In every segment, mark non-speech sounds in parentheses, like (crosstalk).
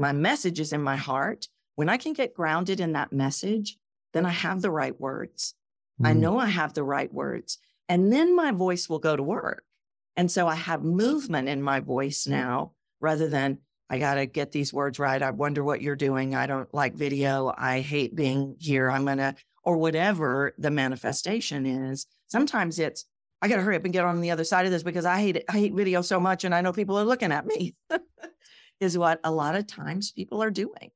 my message is in my heart. When I can get grounded in that message, then I have the right words. Mm. I know I have the right words. And then my voice will go to work. And so I have movement in my voice now rather than I got to get these words right. I wonder what you're doing. I don't like video. I hate being here. I'm going to, or whatever the manifestation is. Sometimes it's, I got to hurry up and get on the other side of this because I hate it. I hate video so much and I know people are looking at me, (laughs) is what a lot of times people are doing.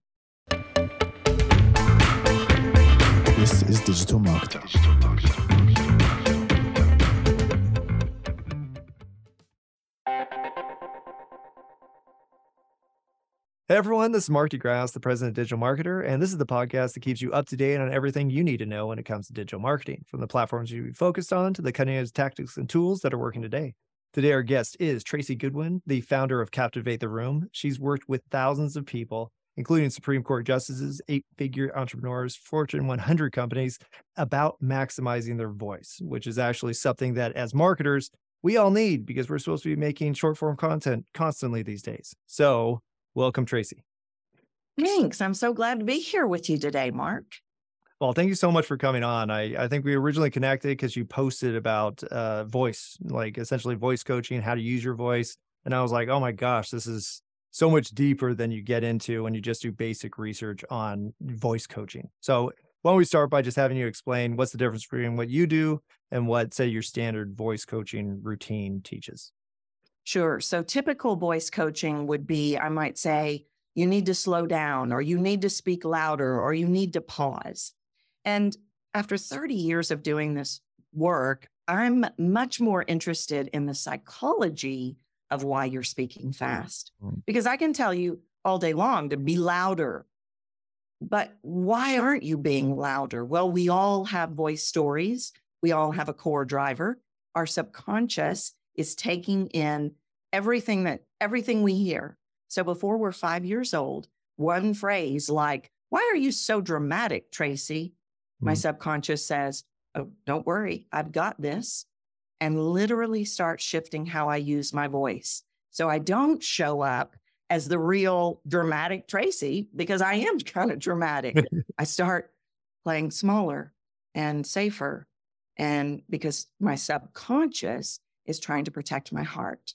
This is Digital Marketer. Hey everyone, this is Mark de Grasse, the president of Digital Marketer, and this is the podcast that keeps you up to date on everything you need to know when it comes to digital marketing, from the platforms you focused on to the cutting edge tactics and tools that are working today. Today, our guest is Tracy Goodwin, the founder of Captivate the Room. She's worked with thousands of people, including Supreme Court justices, eight figure entrepreneurs, Fortune 100 companies, about maximizing their voice, which is actually something that as marketers, we all need because we're supposed to be making short form content constantly these days. So, Welcome, Tracy. Thanks. I'm so glad to be here with you today, Mark. Well, thank you so much for coming on. I, I think we originally connected because you posted about uh, voice, like essentially voice coaching, how to use your voice. And I was like, oh my gosh, this is so much deeper than you get into when you just do basic research on voice coaching. So why don't we start by just having you explain what's the difference between what you do and what, say, your standard voice coaching routine teaches? Sure. So typical voice coaching would be I might say, you need to slow down, or you need to speak louder, or you need to pause. And after 30 years of doing this work, I'm much more interested in the psychology of why you're speaking fast. Mm. Because I can tell you all day long to be louder. But why aren't you being louder? Well, we all have voice stories. We all have a core driver. Our subconscious is taking in everything that everything we hear. So before we're five years old, one phrase like, Why are you so dramatic, Tracy? Mm-hmm. My subconscious says, Oh, don't worry, I've got this. And literally start shifting how I use my voice. So I don't show up as the real dramatic Tracy because I am (laughs) kind of dramatic. (laughs) I start playing smaller and safer. And because my subconscious is trying to protect my heart.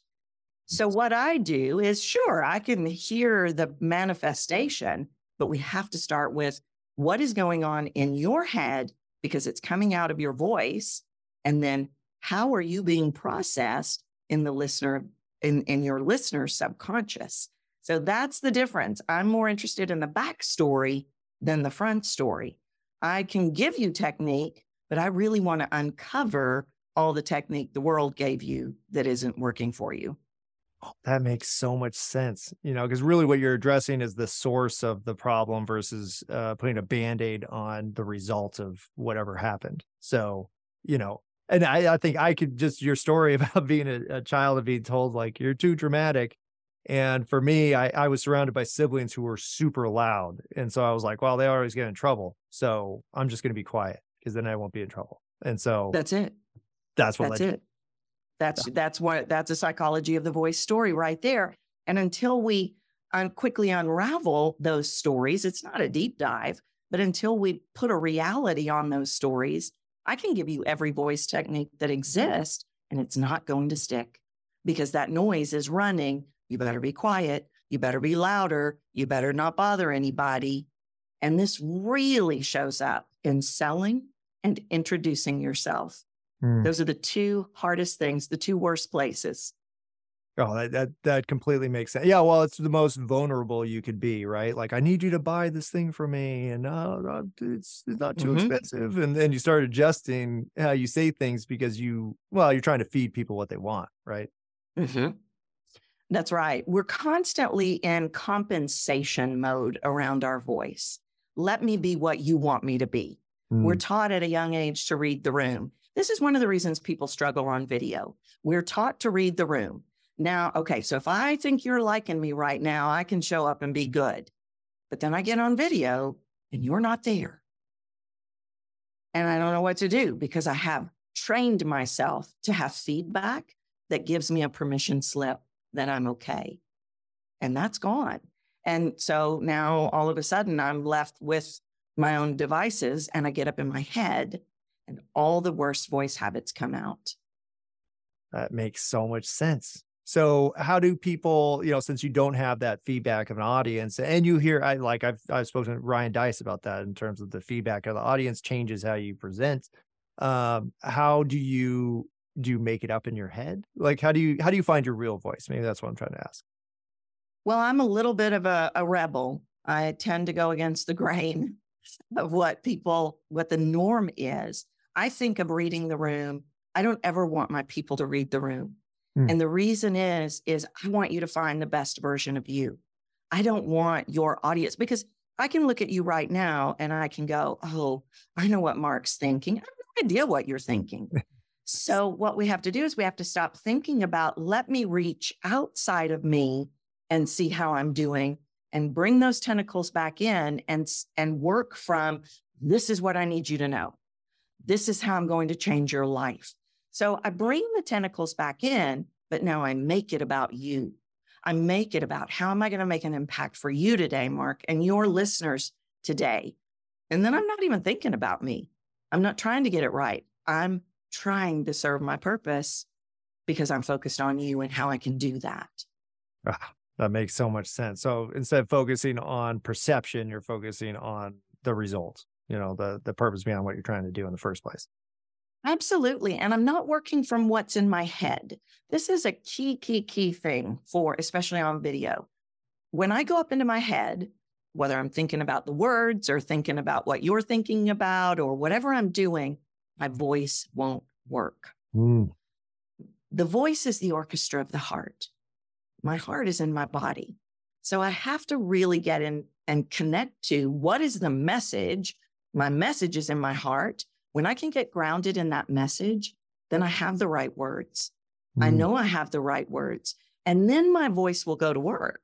So, what I do is sure, I can hear the manifestation, but we have to start with what is going on in your head because it's coming out of your voice. And then, how are you being processed in the listener, in, in your listener's subconscious? So, that's the difference. I'm more interested in the backstory than the front story. I can give you technique, but I really want to uncover all the technique the world gave you that isn't working for you. Oh, that makes so much sense, you know, because really what you're addressing is the source of the problem versus uh, putting a band aid on the result of whatever happened. So, you know, and I, I think I could just your story (laughs) about being a, a child and being told like you're too dramatic. And for me, I, I was surrounded by siblings who were super loud. And so I was like, well, they always get in trouble. So I'm just going to be quiet because then I won't be in trouble. And so that's it. That's what that's it. That's yeah. that's what that's a psychology of the voice story right there. And until we un- quickly unravel those stories, it's not a deep dive, but until we put a reality on those stories, I can give you every voice technique that exists, and it's not going to stick because that noise is running. You better be quiet. You better be louder. You better not bother anybody. And this really shows up in selling and introducing yourself. Mm. Those are the two hardest things, the two worst places. Oh, that, that that completely makes sense. Yeah, well, it's the most vulnerable you could be, right? Like, I need you to buy this thing for me, and uh, it's it's not too mm-hmm. expensive. And then you start adjusting how you say things because you, well, you're trying to feed people what they want, right? Mm-hmm. That's right. We're constantly in compensation mode around our voice. Let me be what you want me to be. Mm. We're taught at a young age to read the room. This is one of the reasons people struggle on video. We're taught to read the room. Now, okay, so if I think you're liking me right now, I can show up and be good. But then I get on video and you're not there. And I don't know what to do because I have trained myself to have feedback that gives me a permission slip that I'm okay. And that's gone. And so now all of a sudden I'm left with my own devices and I get up in my head and all the worst voice habits come out. That makes so much sense. So how do people, you know, since you don't have that feedback of an audience and you hear I like I've I've spoken to Ryan Deiss about that in terms of the feedback of the audience changes how you present. Um, how do you do you make it up in your head? Like how do you how do you find your real voice? Maybe that's what I'm trying to ask. Well, I'm a little bit of a, a rebel. I tend to go against the grain (laughs) of what people, what the norm is. I think of reading the room. I don't ever want my people to read the room. Mm. And the reason is, is I want you to find the best version of you. I don't want your audience because I can look at you right now and I can go, oh, I know what Mark's thinking. I have no idea what you're thinking. (laughs) so what we have to do is we have to stop thinking about, let me reach outside of me and see how I'm doing and bring those tentacles back in and, and work from this is what I need you to know. This is how I'm going to change your life. So I bring the tentacles back in, but now I make it about you. I make it about how am I going to make an impact for you today, Mark, and your listeners today. And then I'm not even thinking about me. I'm not trying to get it right. I'm trying to serve my purpose because I'm focused on you and how I can do that. Ah, that makes so much sense. So instead of focusing on perception, you're focusing on the result, you know, the the purpose behind what you're trying to do in the first place. Absolutely. And I'm not working from what's in my head. This is a key, key, key thing for, especially on video. When I go up into my head, whether I'm thinking about the words or thinking about what you're thinking about or whatever I'm doing, my voice won't work. Mm. The voice is the orchestra of the heart my heart is in my body. So I have to really get in and connect to what is the message. My message is in my heart. When I can get grounded in that message, then I have the right words. Mm. I know I have the right words. And then my voice will go to work.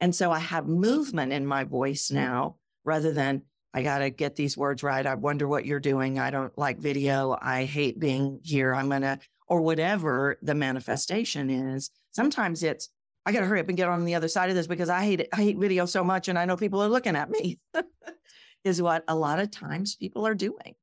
And so I have movement in my voice now rather than I got to get these words right. I wonder what you're doing. I don't like video. I hate being here. I'm going to, or whatever the manifestation is. Sometimes it's, I got to hurry up and get on the other side of this because I hate it. I hate video so much, and I know people are looking at me. (laughs) is what a lot of times people are doing.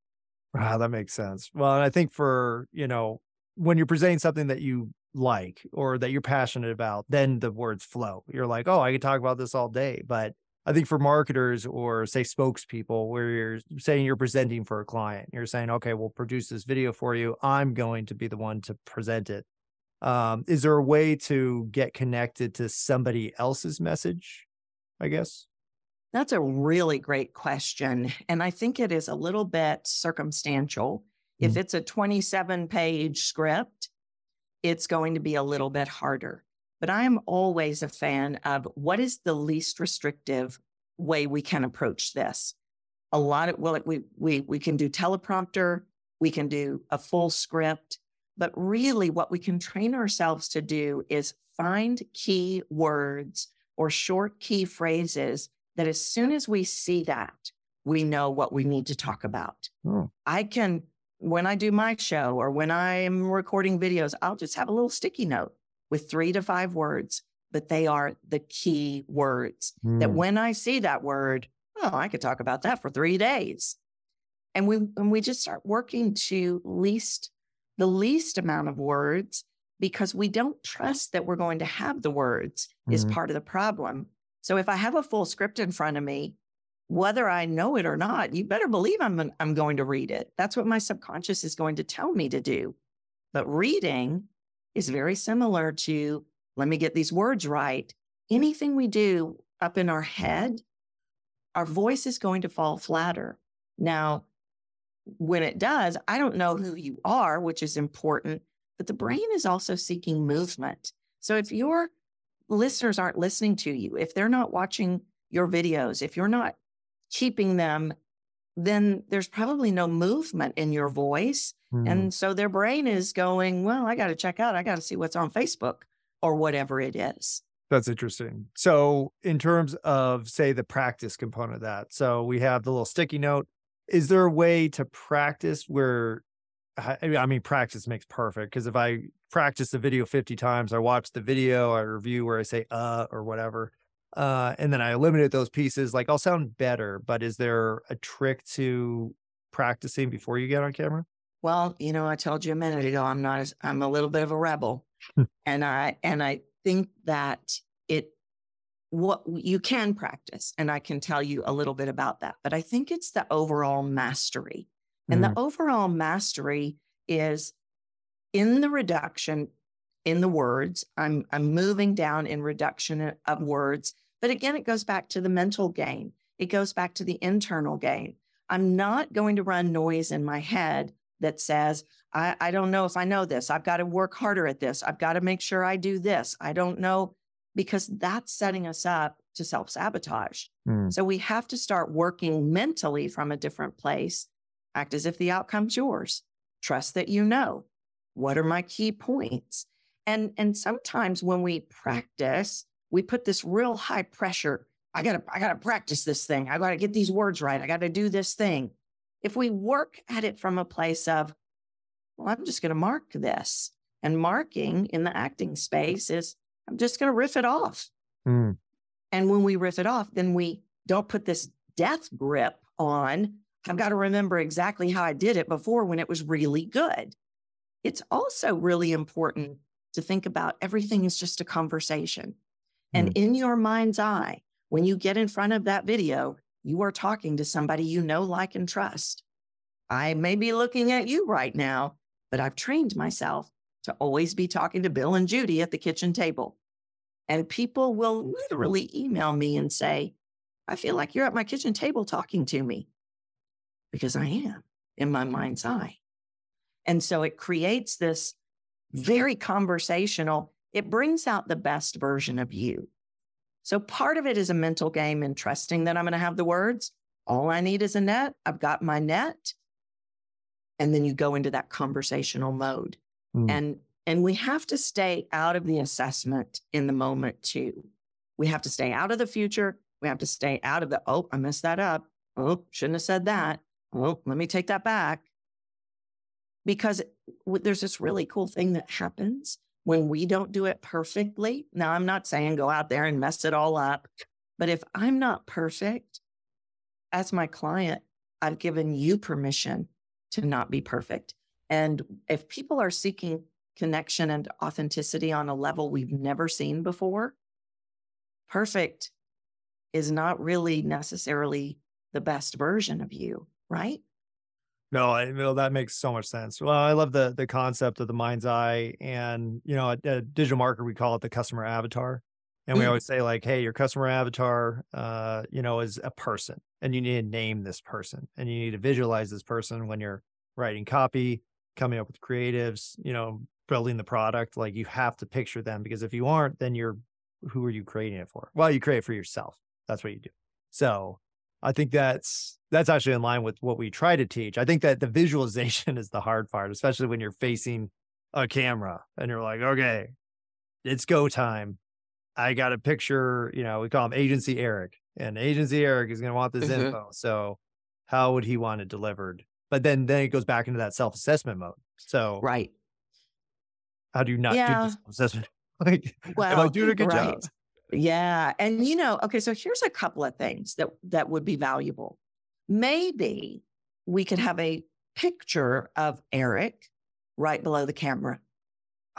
Wow, that makes sense. Well, I think for you know when you're presenting something that you like or that you're passionate about, then the words flow. You're like, oh, I could talk about this all day. But I think for marketers or say spokespeople, where you're saying you're presenting for a client, you're saying, okay, we'll produce this video for you. I'm going to be the one to present it um, is there a way to get connected to somebody else's message i guess that's a really great question and i think it is a little bit circumstantial mm-hmm. if it's a 27 page script it's going to be a little bit harder but i am always a fan of what is the least restrictive way we can approach this a lot of well we we we can do teleprompter we can do a full script but really, what we can train ourselves to do is find key words or short key phrases that as soon as we see that, we know what we need to talk about. Oh. I can, when I do my show or when I'm recording videos, I'll just have a little sticky note with three to five words, but they are the key words mm. that hmm. when I see that word, oh, I could talk about that for three days. And we, and we just start working to least the least amount of words because we don't trust that we're going to have the words mm-hmm. is part of the problem. So if I have a full script in front of me, whether I know it or not, you better believe I'm I'm going to read it. That's what my subconscious is going to tell me to do. But reading is very similar to let me get these words right. Anything we do up in our head, our voice is going to fall flatter. Now, when it does, I don't know who you are, which is important, but the brain is also seeking movement. So if your listeners aren't listening to you, if they're not watching your videos, if you're not keeping them, then there's probably no movement in your voice. Mm. And so their brain is going, well, I got to check out, I got to see what's on Facebook or whatever it is. That's interesting. So, in terms of, say, the practice component of that, so we have the little sticky note is there a way to practice where I mean, practice makes perfect because if I practice the video 50 times, I watch the video, I review where I say uh or whatever. uh, and then I eliminate those pieces, like I'll sound better. But is there a trick to practicing before you get on camera? Well, you know, I told you a minute ago, I'm not, as, I'm a little bit of a rebel. (laughs) and I, and I think that it, what you can practice, and I can tell you a little bit about that, but I think it's the overall mastery. And Mhm. the overall mastery is in the reduction in the words. I'm I'm moving down in reduction of words. But again, it goes back to the mental game. It goes back to the internal game. I'm not going to run noise in my head that says, I, I don't know if I know this. I've got to work harder at this. I've got to make sure I do this. I don't know, because that's setting us up to self sabotage. Mm. So we have to start working mentally from a different place. Act as if the outcome's yours. Trust that you know. What are my key points? And and sometimes when we practice, we put this real high pressure. I gotta, I gotta practice this thing. I gotta get these words right. I gotta do this thing. If we work at it from a place of, well, I'm just gonna mark this. And marking in the acting space is I'm just gonna riff it off. Mm. And when we riff it off, then we don't put this death grip on. I've got to remember exactly how I did it before when it was really good. It's also really important to think about everything is just a conversation. And mm. in your mind's eye, when you get in front of that video, you are talking to somebody you know, like, and trust. I may be looking at you right now, but I've trained myself to always be talking to Bill and Judy at the kitchen table. And people will literally email me and say, I feel like you're at my kitchen table talking to me because I am in my mind's eye. And so it creates this very conversational, it brings out the best version of you. So part of it is a mental game and trusting that I'm going to have the words. All I need is a net. I've got my net. And then you go into that conversational mode. Mm. And and we have to stay out of the assessment in the moment too. We have to stay out of the future. We have to stay out of the, oh, I messed that up. Oh, shouldn't have said that. Oh, let me take that back. Because there's this really cool thing that happens when we don't do it perfectly. Now, I'm not saying go out there and mess it all up, but if I'm not perfect, as my client, I've given you permission to not be perfect. And if people are seeking connection and authenticity on a level we've never seen before, perfect is not really necessarily the best version of you, right? No, I know that makes so much sense. Well, I love the the concept of the mind's eye, and you know, at, at digital marketer we call it the customer avatar, and we Mm. always say like, hey, your customer avatar, uh, you know, is a person, and you need to name this person, and you need to visualize this person when you're writing copy, coming up with creatives, you know, building the product. Like you have to picture them because if you aren't, then you're who are you creating it for? Well, you create it for yourself. That's what you do. So I think that's that's actually in line with what we try to teach. I think that the visualization (laughs) is the hard part, especially when you're facing a camera and you're like, okay, it's go time. I got a picture, you know, we call him Agency Eric, and Agency Eric is going to want this Mhm. info. So, how would he want it delivered? But then, then it goes back into that self assessment mode. So, Right. how do you not do Yeah. the self assessment? (laughs) like, am I Well, doing a good job? Yeah. And you know, okay, so here's a couple of things that that would be valuable. Maybe we could have a picture of Eric right below the camera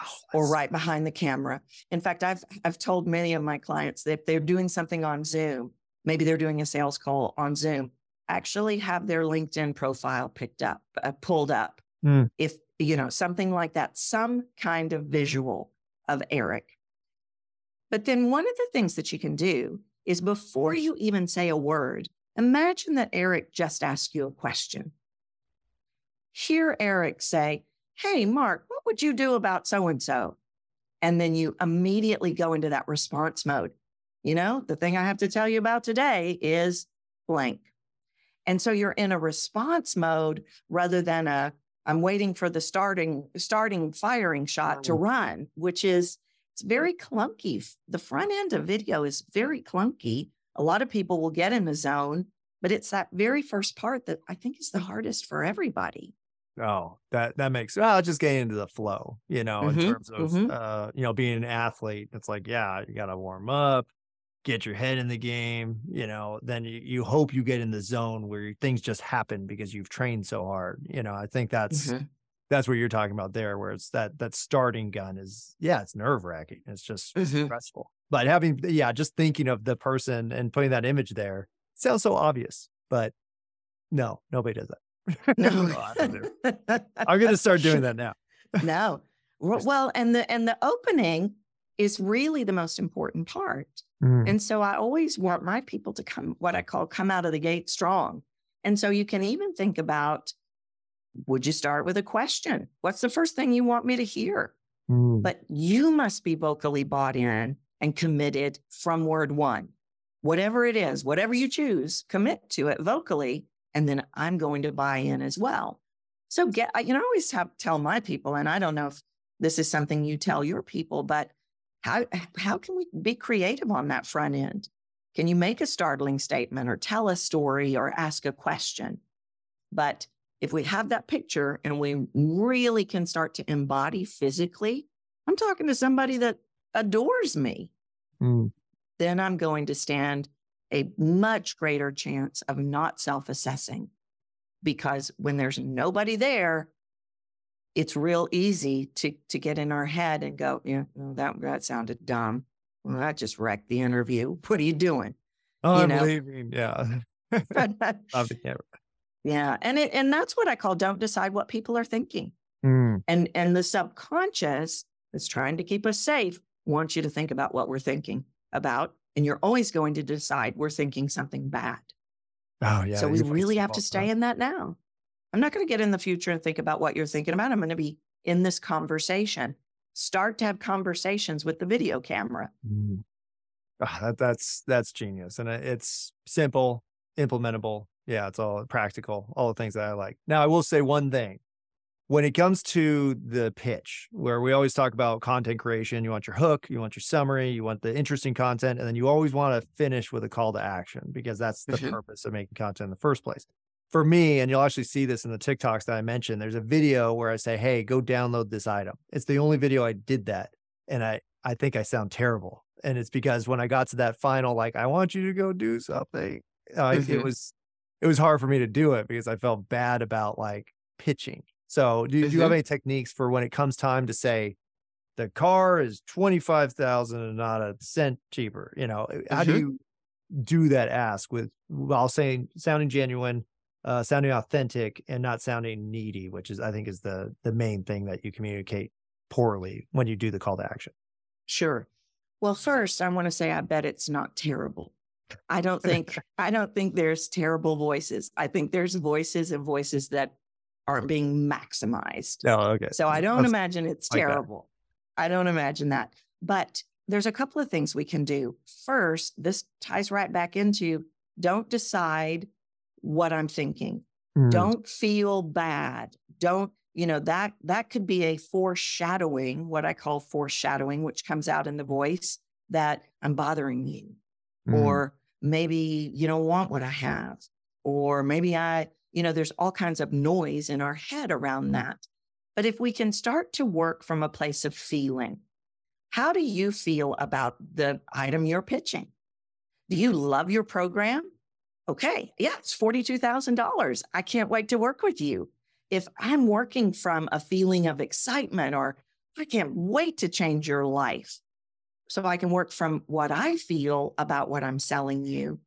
Oh, or right behind the camera. In fact, I've I've told many of my clients that if they're doing something on Zoom, maybe they're doing a sales call on Zoom, actually have their LinkedIn profile picked up, uh, pulled up. Mm. If you know something like that, some kind of visual of Eric. But then one of the things that you can do is before you even say a word, imagine that Eric just asked you a question. Hear Eric say, Hey, Mark, what would you do about so and so? And then you immediately go into that response mode. You know, the thing I have to tell you about today is blank. And so you're in a response mode rather than a I'm waiting for the starting starting firing shot to run, which is it's very clunky. The front end of video is very clunky. A lot of people will get in the zone, but it's that very first part that I think is the hardest for everybody. Oh, that that makes well, just getting into the flow, you know, in Mhm, terms of mhm. uh, you know, being an athlete. It's like, yeah, you gotta warm up, get your head in the game, you know, then you, you hope you get in the zone where things just happen because you've trained so hard. You know, I think that's Mhm. That's what you're talking about there, where it's that that starting gun is yeah, it's nerve wracking. It's just Mhm. stressful. But having yeah, just thinking of the person and putting that image there sounds so obvious, but no, nobody does that. (laughs) No. I don't do it. I'm gonna start doing that now. (laughs) no. Well- Well, and the and the opening is really the most important part. Mm, And so I always want my people to come, what I call come out of the gate strong. And so you can even think about would you start with a question? What's the first thing you want me to hear? mm, But you must be vocally bought in and committed from word one. Whatever it is, whatever you choose, commit to it vocally. And then I'm going to buy in as well. So get, you know, I always have tell my people, and I don't know if this is something you tell your people, but how, how can we be creative on that front end? Can you make a startling statement or tell a story or ask a question? But if we have that picture and we really can start to embody physically, I'm talking to somebody that adores me, mm. then I'm going to stand a much greater chance of not self assessing. Because when there's nobody there, it's real easy to, to get in our head and go, yeah, well, that, that sounded dumb. Well, that just wrecked the interview. (laughs) What are you doing? Oh, You know? leaving. Yeah. (laughs) (laughs) Off the camera. Yeah. And it, and that's what I call don't decide what people are thinking. Mm, And and the subconscious that's trying to keep us safe wants you to think about what we're thinking about. And you're always going to decide we're thinking something bad. Oh yeah. so we really have to stay in that now. I'm not going to get in the future and think about what you're thinking about. I'm going to be in this conversation. Start to have conversations with the video camera. Mm. Ah, that, that's that's genius, and it's simple, implementable. Yeah, it's all practical, all the things that I like. Now, I will say one thing: when it comes to the pitch, where we always talk about content creation, you want your hook, you want your summary, you want the interesting content, and then you always want to finish with a call to action because that's the Mhm. purpose of making content in the first place. For me, and you'll actually see this in the TikToks that I mentioned, there's a video where I say, Hey, go download this item. It's the only video I did that. And I, I think I sound terrible. And it's because when I got to that final, like, I want you to go do something, uh, it Mhm. was, it was hard for me to do it because I felt bad about like pitching. So do, you- do you have Mhm. any techniques for when it comes time to say, the car is 25,000 and not a cent cheaper, you know, how do Mhm. you do that ask with while saying sounding genuine, uh, sounding authentic and not sounding needy, which is I think is the the main thing that you communicate poorly when you do the call to action. Sure. Well, first, I want to say I bet it's not terrible. I don't (laughs) think I don't think there's terrible voices. I think there's voices and voices that aren't being maximized. No, okay. So I don't That's- imagine it's like terrible. I don't imagine that. But there's a couple of things we can do. First, this ties right back into don't decide what I'm thinking. Mm, Don't feel bad. Don't, you know, that that could be a foreshadowing, what I call foreshadowing, which comes out in the voice that I'm bothering you mm, or maybe you don't want what I have, or maybe I, you know, there's all kinds of noise in our head around that. But if we can start to work from a place of feeling, how do you feel about the item you're pitching? Do you love your program? Okay, yeah, it's $42,000. I can't wait to work with you. If I'm working from a feeling of excitement or I can't wait to change your life, so I can work from what I feel about what I'm selling you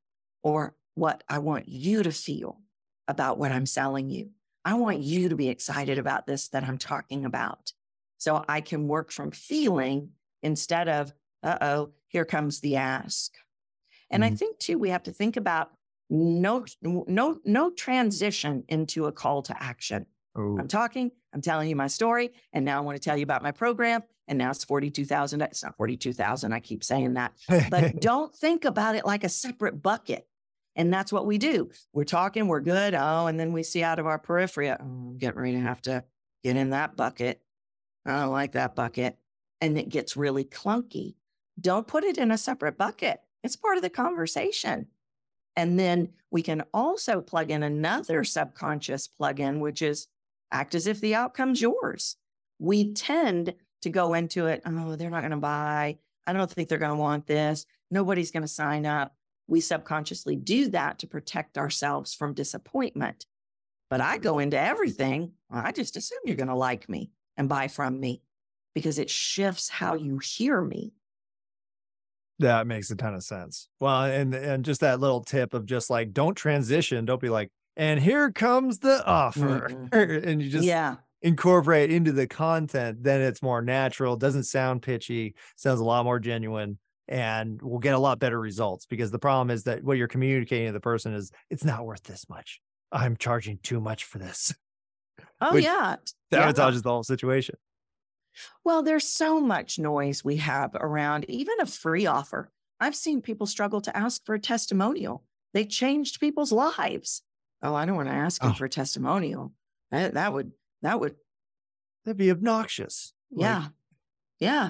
or what I want you to feel about what I'm selling you. I want you to be excited about this that I'm talking about. So I can work from feeling instead of, uh oh, here comes the ask. And I Mhm. think too, we have to think about no, no, no transition into a call to action. Ooh, I'm talking, I'm telling you my story, and now I want to tell you about my program. And now it's 42,000. It's not 42,000. I keep saying that. But (laughs) don't think about it like a separate bucket. And that's what we do. We're talking, we're good. Oh, and then we see out of our periphery, oh, I'm getting ready to have to get in that bucket. I don't like that bucket. And it gets really clunky. Don't put it in a separate bucket. It's part of the conversation. And then we can also plug in another subconscious plug-in, which is act as if the outcome's yours. We tend to go into it, oh, they're not going to buy. I don't think they're going to want this. Nobody's going to sign up. We subconsciously do that to protect ourselves from disappointment. But I go into everything, I just assume you're going to like me and buy from me because it shifts how you hear me. That makes a ton of sense. Well, and and just that little tip of just like don't transition, don't be like, and here comes the offer, mm-hmm. (laughs) and you just yeah incorporate into the content. Then it's more natural, doesn't sound pitchy, sounds a lot more genuine, and we'll get a lot better results. Because the problem is that what you're communicating to the person is it's not worth this much. I'm charging too much for this. Oh yeah, sabotages yeah. the whole situation. Well, there's so much noise we have around even a free offer. I've seen people struggle to ask for a testimonial. They changed people's lives. Oh, I don't want to ask him oh. for a testimonial. That, that would, that would, that'd be obnoxious. Yeah. Like... yeah.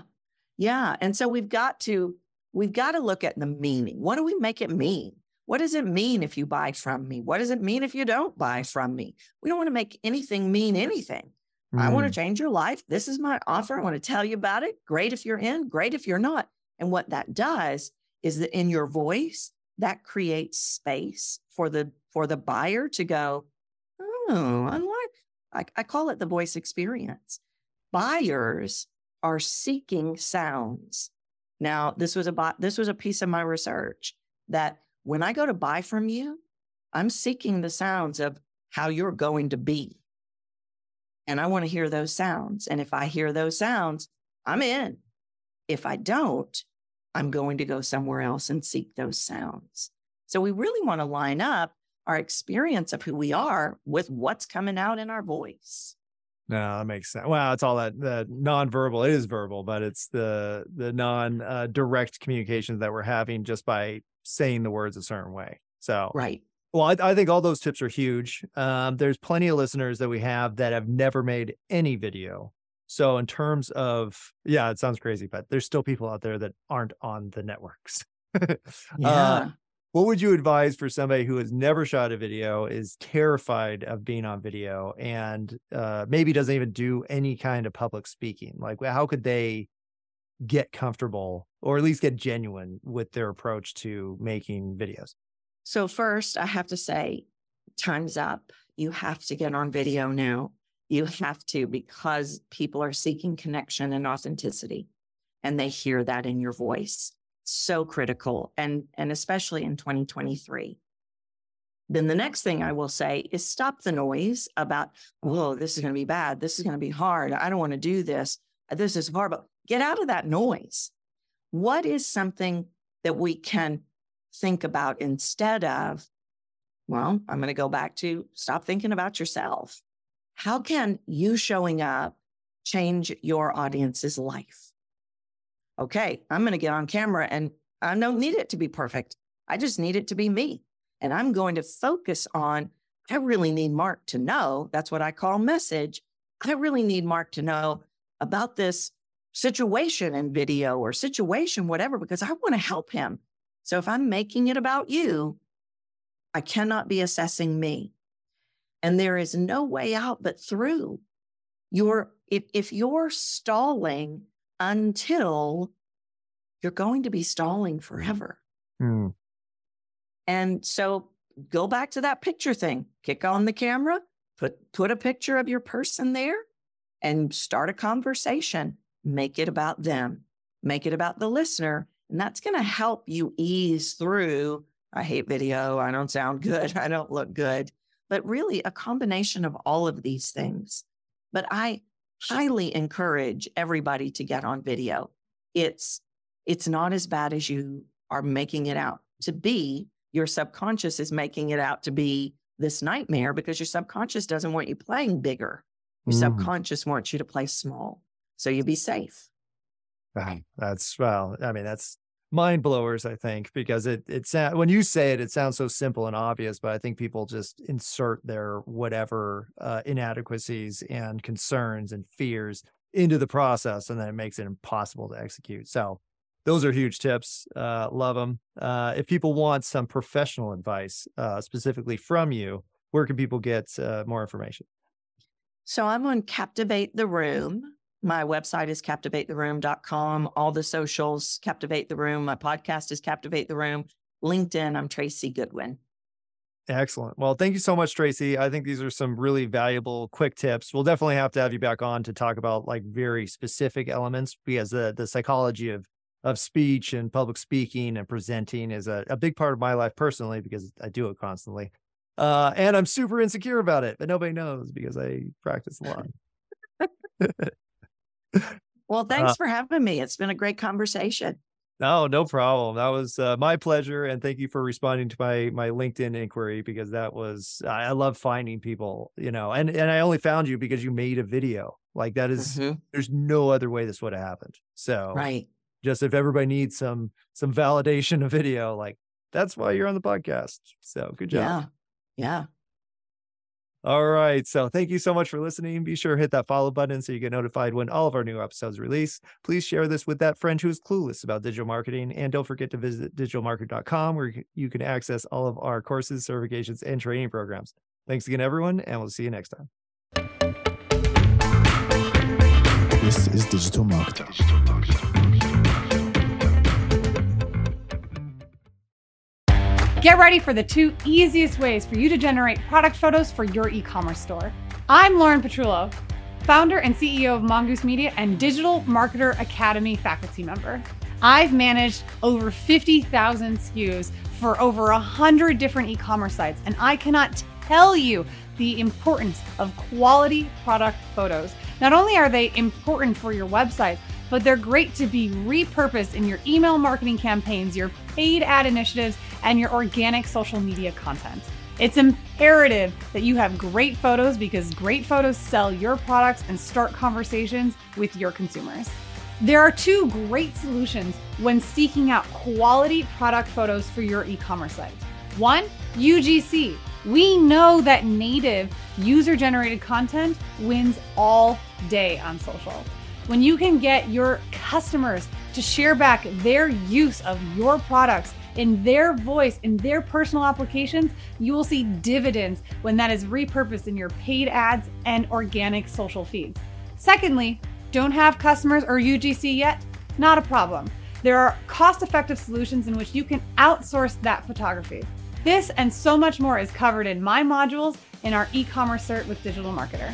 Yeah. And so we've got to, we've got to look at the meaning. What do we make it mean? What does it mean if you buy from me? What does it mean if you don't buy from me? We don't want to make anything mean anything. Mm. I want to change your life. This is my offer. I want to tell you about it. Great if you're in, great if you're not. And what that does is that in your voice, that creates space for the for the buyer to go, oh, I I, I call it the voice experience. Buyers are seeking sounds. Now, this was a this was a piece of my research that when I go to buy from you, I'm seeking the sounds of how you're going to be. And I want to hear those sounds. And if I hear those sounds, I'm in. If I don't, I'm going to go somewhere else and seek those sounds. So we really want to line up our experience of who we are with what's coming out in our voice. No, that makes sense. Well, it's all that the non-verbal. It is verbal, but it's the the non-direct uh, communications that we're having just by saying the words a certain way. So right, well, I, I, think all those tips are huge. Um, there's plenty of listeners that we have that have never made any video. So, in terms of, yeah, it sounds crazy, but there's still people out there that aren't on the networks. (laughs) yeah. Uh, what would you advise for somebody who has never shot a video, is terrified of being on video, and uh, maybe doesn't even do any kind of public speaking? Like, how could they get comfortable or at least get genuine with their approach to making videos? So, first, I have to say, time's up. You have to get on video now. You have to because people are seeking connection and authenticity, and they hear that in your voice. So critical, and, and especially in 2023. Then the next thing I will say is stop the noise about, whoa, this is going to be bad. This is going to be hard. I don't want to do this. This is horrible. Get out of that noise. What is something that we can think about instead of, well, I'm going to go back to stop thinking about yourself. How can you showing up change your audience's life? Okay, I'm going to get on camera and I don't need it to be perfect. I just need it to be me. And I'm going to focus on, I really need Mark to know. That's what I call message. I really need Mark to know about this situation in video or situation, whatever, because I want to help him. So if I'm making it about you, I cannot be assessing me. And there is no way out but through. You're if if you're stalling until you're going to be stalling forever. Mm. And so go back to that picture thing. Kick on the camera, put put a picture of your person there and start a conversation. Make it about them. Make it about the listener and that's going to help you ease through. I hate video. I don't sound good. (laughs) I don't look good. But really, a combination of all of these things. But I highly encourage everybody to get on video. It's it's not as bad as you are making it out to be. Your subconscious is making it out to be this nightmare because your subconscious doesn't want you playing bigger. Your mm. subconscious wants you to play small. So you be safe. That's well, I mean, that's mind blowers, I think, because it it's when you say it, it sounds so simple and obvious, but I think people just insert their whatever uh, inadequacies and concerns and fears into the process, and then it makes it impossible to execute. So those are huge tips. Uh, love them. Uh, if people want some professional advice uh, specifically from you, where can people get uh, more information? So I'm on Captivate the Room My website is captivatetheroom.com. All the socials, Captivate the Room. My podcast is Captivate the Room. LinkedIn, I'm Tracy Goodwin. Excellent. Well, thank you so much, Tracy. I think these are some really valuable quick tips. We'll definitely have to have you back on to talk about like very specific elements because the the psychology of of speech and public speaking and presenting is a, a big part of my life personally because I do it constantly. Uh, and I'm super insecure about it, but nobody knows because I practice a lot. (laughs) well, thanks uh, for having me. It's been a great conversation. No, no problem. That was uh, my pleasure, and thank you for responding to my my LinkedIn inquiry because that was I love finding people, you know, and and I only found you because you made a video. Like that is, mm-hmm. there's no other way this would have happened. So right, just if everybody needs some some validation of video, like that's why you're on the podcast. So good job. Yeah, yeah. All right. So thank you so much for listening. Be sure to hit that follow button so you get notified when all of our new episodes release. Please share this with that friend who is clueless about digital marketing. And don't forget to visit digitalmarketer.com where you can access all of our courses, certifications, and training programs. Thanks again, everyone, and we'll see you next time. This is Digital Marketer. Get ready for the two easiest ways for you to generate product photos for your e commerce store. I'm Lauren Petrullo, founder and CEO of Mongoose Media and Digital Marketer Academy faculty member. I've managed over 50,000 SKUs for over 100 different e commerce sites, and I cannot tell you the importance of quality product photos. Not only are they important for your website, but they're great to be repurposed in your email marketing campaigns, your paid ad initiatives, and your organic social media content. It's imperative that you have great photos because great photos sell your products and start conversations with your consumers. There are two great solutions when seeking out quality product photos for your e commerce site. One, UGC. We know that native user generated content wins all day on social when you can get your customers to share back their use of your products in their voice, in their personal applications, you will see dividends when that is repurposed in your paid ads and organic social feeds. Secondly, don't have customers or UGC yet? Not a problem. There are cost effective solutions in which you can outsource that photography. This and so much more is covered in my modules in our e commerce cert with Digital Marketer.